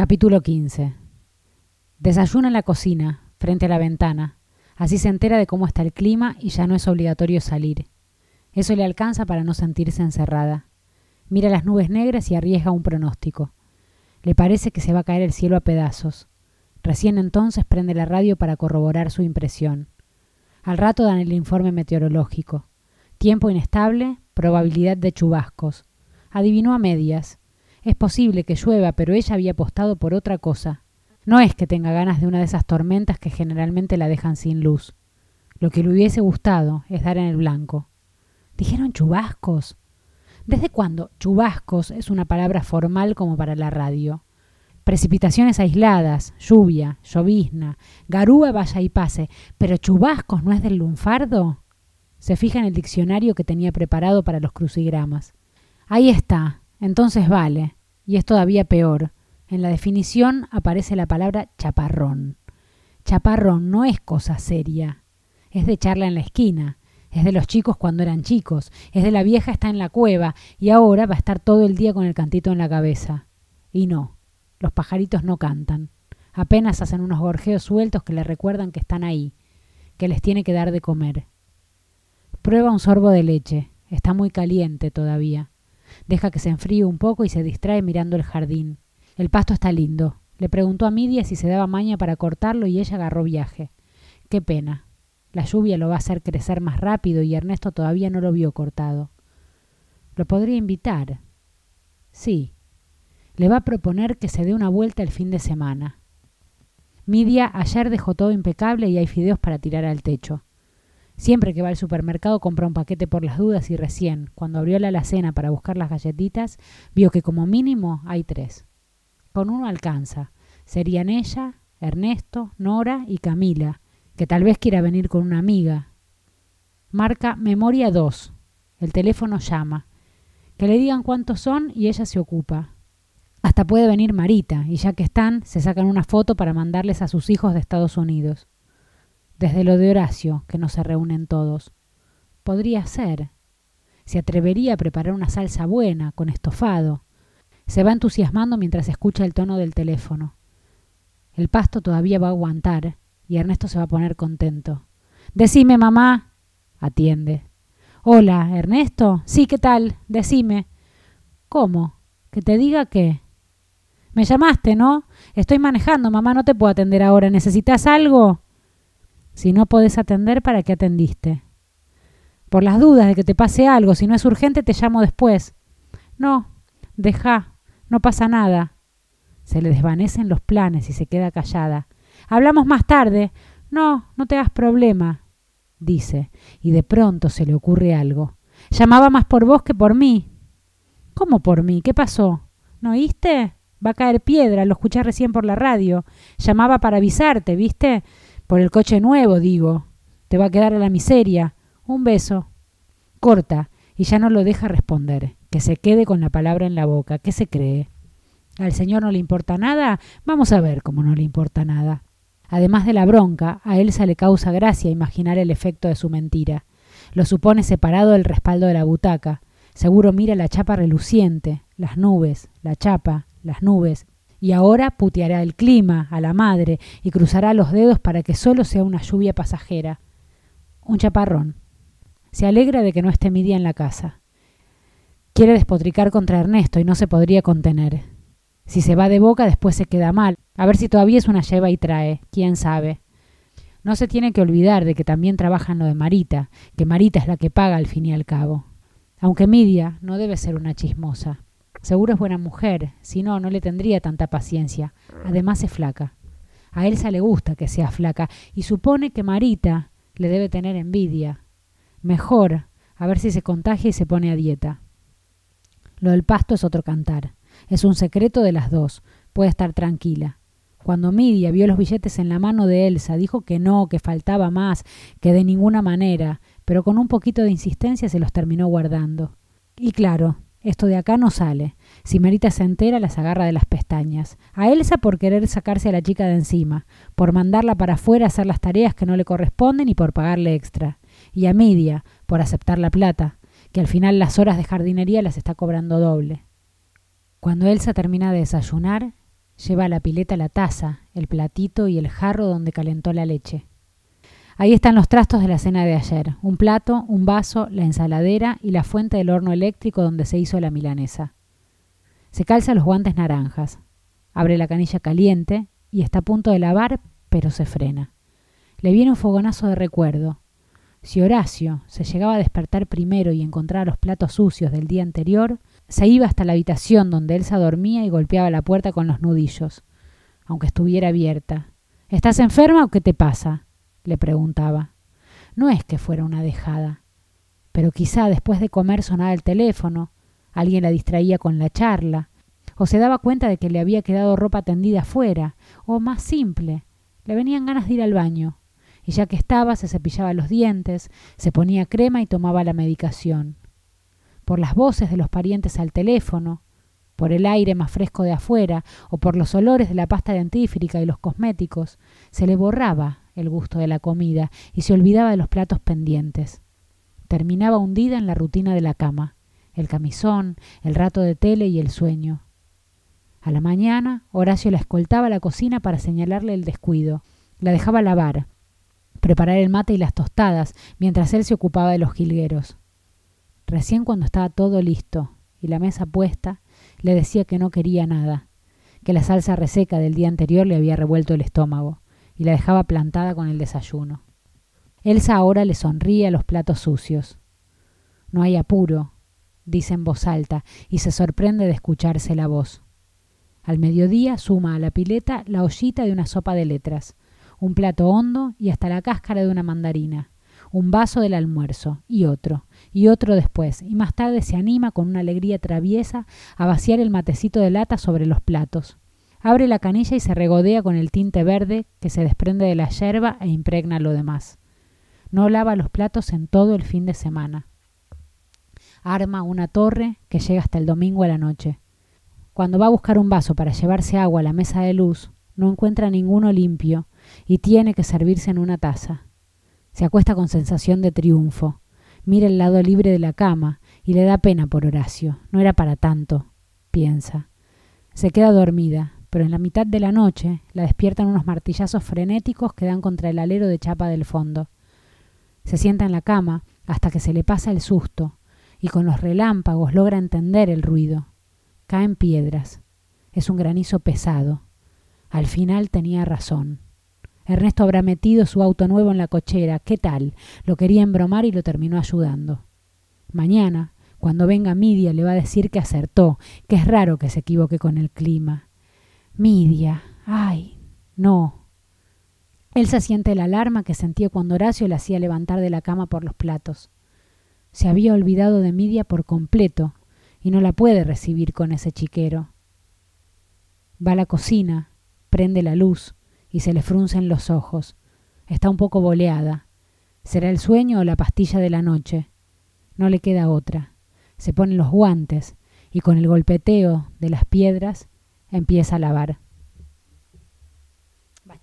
Capítulo 15. Desayuna en la cocina, frente a la ventana. Así se entera de cómo está el clima y ya no es obligatorio salir. Eso le alcanza para no sentirse encerrada. Mira las nubes negras y arriesga un pronóstico. Le parece que se va a caer el cielo a pedazos. Recién entonces prende la radio para corroborar su impresión. Al rato dan el informe meteorológico. Tiempo inestable, probabilidad de chubascos. Adivinó a medias. Es posible que llueva, pero ella había apostado por otra cosa. No es que tenga ganas de una de esas tormentas que generalmente la dejan sin luz. Lo que le hubiese gustado es dar en el blanco. ¿Dijeron chubascos? ¿Desde cuándo chubascos es una palabra formal como para la radio? Precipitaciones aisladas, lluvia, llovizna, garúa vaya y pase, pero chubascos no es del lunfardo. Se fija en el diccionario que tenía preparado para los crucigramas. Ahí está, entonces vale, y es todavía peor. En la definición aparece la palabra chaparrón. Chaparrón no es cosa seria, es de charla en la esquina, es de los chicos cuando eran chicos, es de la vieja está en la cueva y ahora va a estar todo el día con el cantito en la cabeza. Y no, los pajaritos no cantan, apenas hacen unos gorjeos sueltos que le recuerdan que están ahí, que les tiene que dar de comer. Prueba un sorbo de leche, está muy caliente todavía. Deja que se enfríe un poco y se distrae mirando el jardín. El pasto está lindo. Le preguntó a Midia si se daba maña para cortarlo y ella agarró viaje. Qué pena. La lluvia lo va a hacer crecer más rápido y Ernesto todavía no lo vio cortado. ¿Lo podría invitar? Sí. Le va a proponer que se dé una vuelta el fin de semana. Midia ayer dejó todo impecable y hay fideos para tirar al techo. Siempre que va al supermercado compra un paquete por las dudas y recién, cuando abrió la alacena para buscar las galletitas, vio que como mínimo hay tres. Con uno alcanza. Serían ella, Ernesto, Nora y Camila, que tal vez quiera venir con una amiga. Marca Memoria 2. El teléfono llama. Que le digan cuántos son y ella se ocupa. Hasta puede venir Marita, y ya que están, se sacan una foto para mandarles a sus hijos de Estados Unidos desde lo de Horacio, que no se reúnen todos. Podría ser. Se atrevería a preparar una salsa buena, con estofado. Se va entusiasmando mientras escucha el tono del teléfono. El pasto todavía va a aguantar y Ernesto se va a poner contento. Decime, mamá. Atiende. Hola, Ernesto. Sí, ¿qué tal? Decime. ¿Cómo? ¿Que te diga qué? Me llamaste, ¿no? Estoy manejando, mamá, no te puedo atender ahora. ¿Necesitas algo? Si no podés atender, ¿para qué atendiste? Por las dudas de que te pase algo, si no es urgente, te llamo después. No, deja, no pasa nada. Se le desvanecen los planes y se queda callada. Hablamos más tarde. No, no te hagas problema, dice, y de pronto se le ocurre algo. Llamaba más por vos que por mí. ¿Cómo por mí? ¿Qué pasó? ¿No oíste? Va a caer piedra, lo escuché recién por la radio. Llamaba para avisarte, ¿viste? Por el coche nuevo, digo. Te va a quedar a la miseria. Un beso. Corta, y ya no lo deja responder. Que se quede con la palabra en la boca. ¿Qué se cree? ¿Al señor no le importa nada? Vamos a ver cómo no le importa nada. Además de la bronca, a Elsa le causa gracia imaginar el efecto de su mentira. Lo supone separado del respaldo de la butaca. Seguro mira la chapa reluciente, las nubes, la chapa, las nubes, y ahora puteará el clima, a la madre, y cruzará los dedos para que solo sea una lluvia pasajera. Un chaparrón. Se alegra de que no esté Midia en la casa. Quiere despotricar contra Ernesto y no se podría contener. Si se va de boca después se queda mal. A ver si todavía es una lleva y trae. ¿Quién sabe? No se tiene que olvidar de que también trabaja en lo de Marita, que Marita es la que paga al fin y al cabo. Aunque Midia no debe ser una chismosa. Seguro es buena mujer, si no, no le tendría tanta paciencia. Además es flaca. A Elsa le gusta que sea flaca y supone que Marita le debe tener envidia. Mejor, a ver si se contagia y se pone a dieta. Lo del pasto es otro cantar. Es un secreto de las dos. Puede estar tranquila. Cuando Midia vio los billetes en la mano de Elsa, dijo que no, que faltaba más, que de ninguna manera, pero con un poquito de insistencia se los terminó guardando. Y claro, esto de acá no sale. Si Marita se entera, las agarra de las pestañas. A Elsa por querer sacarse a la chica de encima, por mandarla para afuera a hacer las tareas que no le corresponden y por pagarle extra. Y a Midia, por aceptar la plata, que al final las horas de jardinería las está cobrando doble. Cuando Elsa termina de desayunar, Lleva a la pileta la taza, el platito y el jarro donde calentó la leche. Ahí están los trastos de la cena de ayer, un plato, un vaso, la ensaladera y la fuente del horno eléctrico donde se hizo la milanesa. Se calza los guantes naranjas, abre la canilla caliente y está a punto de lavar, pero se frena. Le viene un fogonazo de recuerdo. Si Horacio se llegaba a despertar primero y encontraba los platos sucios del día anterior, se iba hasta la habitación donde Elsa dormía y golpeaba la puerta con los nudillos, aunque estuviera abierta. ¿Estás enferma o qué te pasa? Le preguntaba. No es que fuera una dejada, pero quizá después de comer sonaba el teléfono, alguien la distraía con la charla, o se daba cuenta de que le había quedado ropa tendida afuera, o más simple, le venían ganas de ir al baño, y ya que estaba se cepillaba los dientes, se ponía crema y tomaba la medicación. Por las voces de los parientes al teléfono, por el aire más fresco de afuera o por los olores de la pasta dentífrica y los cosméticos, se le borraba el gusto de la comida y se olvidaba de los platos pendientes. Terminaba hundida en la rutina de la cama, el camisón, el rato de tele y el sueño. A la mañana, Horacio la escoltaba a la cocina para señalarle el descuido. La dejaba lavar, preparar el mate y las tostadas, mientras él se ocupaba de los jilgueros. Recién cuando estaba todo listo y la mesa puesta, le decía que no quería nada, que la salsa reseca del día anterior le había revuelto el estómago, y la dejaba plantada con el desayuno. Elsa ahora le sonríe a los platos sucios. No hay apuro, dice en voz alta, y se sorprende de escucharse la voz. Al mediodía suma a la pileta la ollita de una sopa de letras, un plato hondo y hasta la cáscara de una mandarina, un vaso del almuerzo, y otro, y otro después, y más tarde se anima con una alegría traviesa a vaciar el matecito de lata sobre los platos, Abre la canilla y se regodea con el tinte verde que se desprende de la yerba e impregna lo demás. No lava los platos en todo el fin de semana. Arma una torre que llega hasta el domingo a la noche. Cuando va a buscar un vaso para llevarse agua a la mesa de luz, no encuentra ninguno limpio y tiene que servirse en una taza. Se acuesta con sensación de triunfo. Mira el lado libre de la cama y le da pena por Horacio. No era para tanto, piensa. Se queda dormida, pero en la mitad de la noche la despiertan unos martillazos frenéticos que dan contra el alero de chapa del fondo. Se sienta en la cama hasta que se le pasa el susto y con los relámpagos logra entender el ruido. Caen piedras. Es un granizo pesado. Al final tenía razón. Ernesto habrá metido su auto nuevo en la cochera. ¿Qué tal? Lo quería embromar y lo terminó ayudando. Mañana, cuando venga Midia, le va a decir que acertó, que es raro que se equivoque con el clima. Midia. Ay, no. Elsa siente la alarma que sentía cuando Horacio la hacía levantar de la cama por los platos. Se había olvidado de Midia por completo y no la puede recibir con ese chiquero. Va a la cocina, prende la luz y se le fruncen los ojos. Está un poco boleada. ¿Será el sueño o la pastilla de la noche? No le queda otra. Se pone los guantes y con el golpeteo de las piedras empieza a lavar.